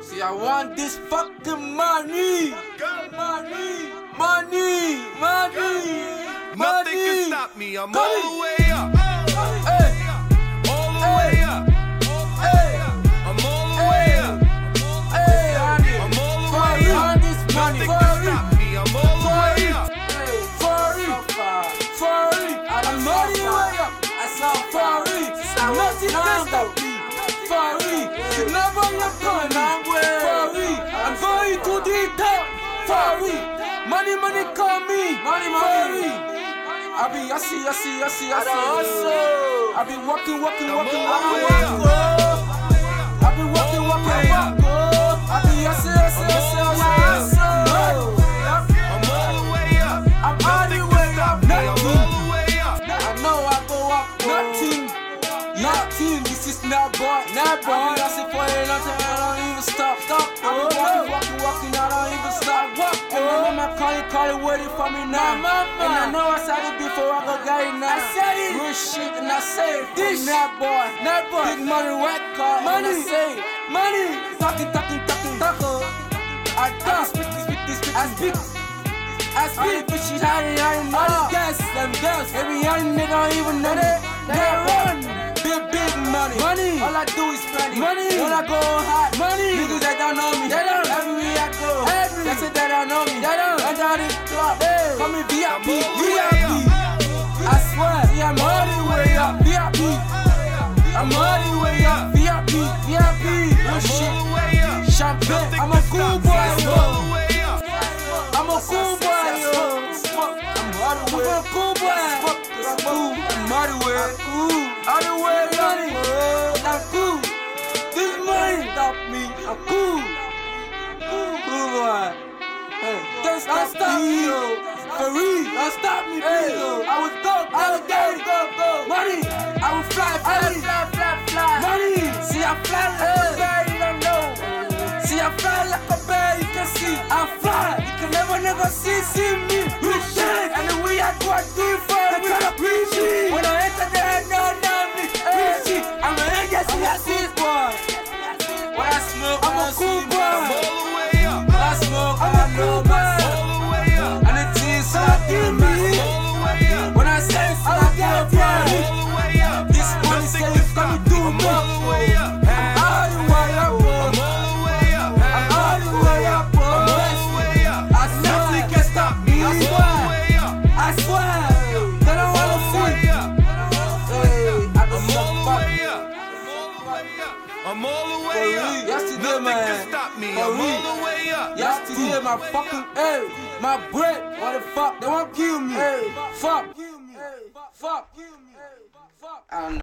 See, I want this fucking money. Money, money, money. Money. Nothing can stop me. I'm all the way you. Money, money, call me. Money, money. I be, I see, I see, I see, I see. I be walking, walking, walking, walking, walking. I be walking, walking, walking. Not boy. I for it, nothing. I don't even stop. Stop. I be oh, walking, walking, walking. I don't even stop. Walk. And my mama calling, calling, waiting for me now. And I know I said it before I go get it now. I said it. Real shit, and I say it. This not boy. Not boy. Big money, red car. Money. And I say it. Money. Talking, talking, talking, talking. I talk. Speak, speak, this, speak, I speak. I speak, i but she hiding, hiding all ah. Do is spend it. Money. When I go hot. Money. Niggas that don't know me. They don't. Everywhere I go. Every. That's it, they don't know me. They don't. Enter this club. Hey. Call me VIP. I'm the VIP. I swear. See, I'm all the way up. VIP. I'm all the way up. VIP. VIP. I'm No shit. all the way up. Champagne. I'm a cool boy. I'm yo. all the way up. I'm a cool boy, yo. I'm all the way. I'm a cool boy. I'm cool. I'm all the way. All the way, money. I'm cool. I'm cool. Boy. Hey, don't stop, me, yo. For real, don't stop me, yo. I was go, I was go, go, go. Money, I will fly, fly, fly, fly, fly. Money, see I fly like a bird, you don't know. See I fly like a bird, you can see. I fly, you can never, never see, see me. You shit, and the way I go, I do it for you. Try to preach me. When I enter there, no, no, me. Preach me. I'm an angel, see I see it, preocupa way up. Yesterday, Nothing man. can stop me. I'm all the way up. Yesterday, my fucking hey, my bread. What the fuck? They want to kill me. Hey, fuck. Fuck. Fuck. And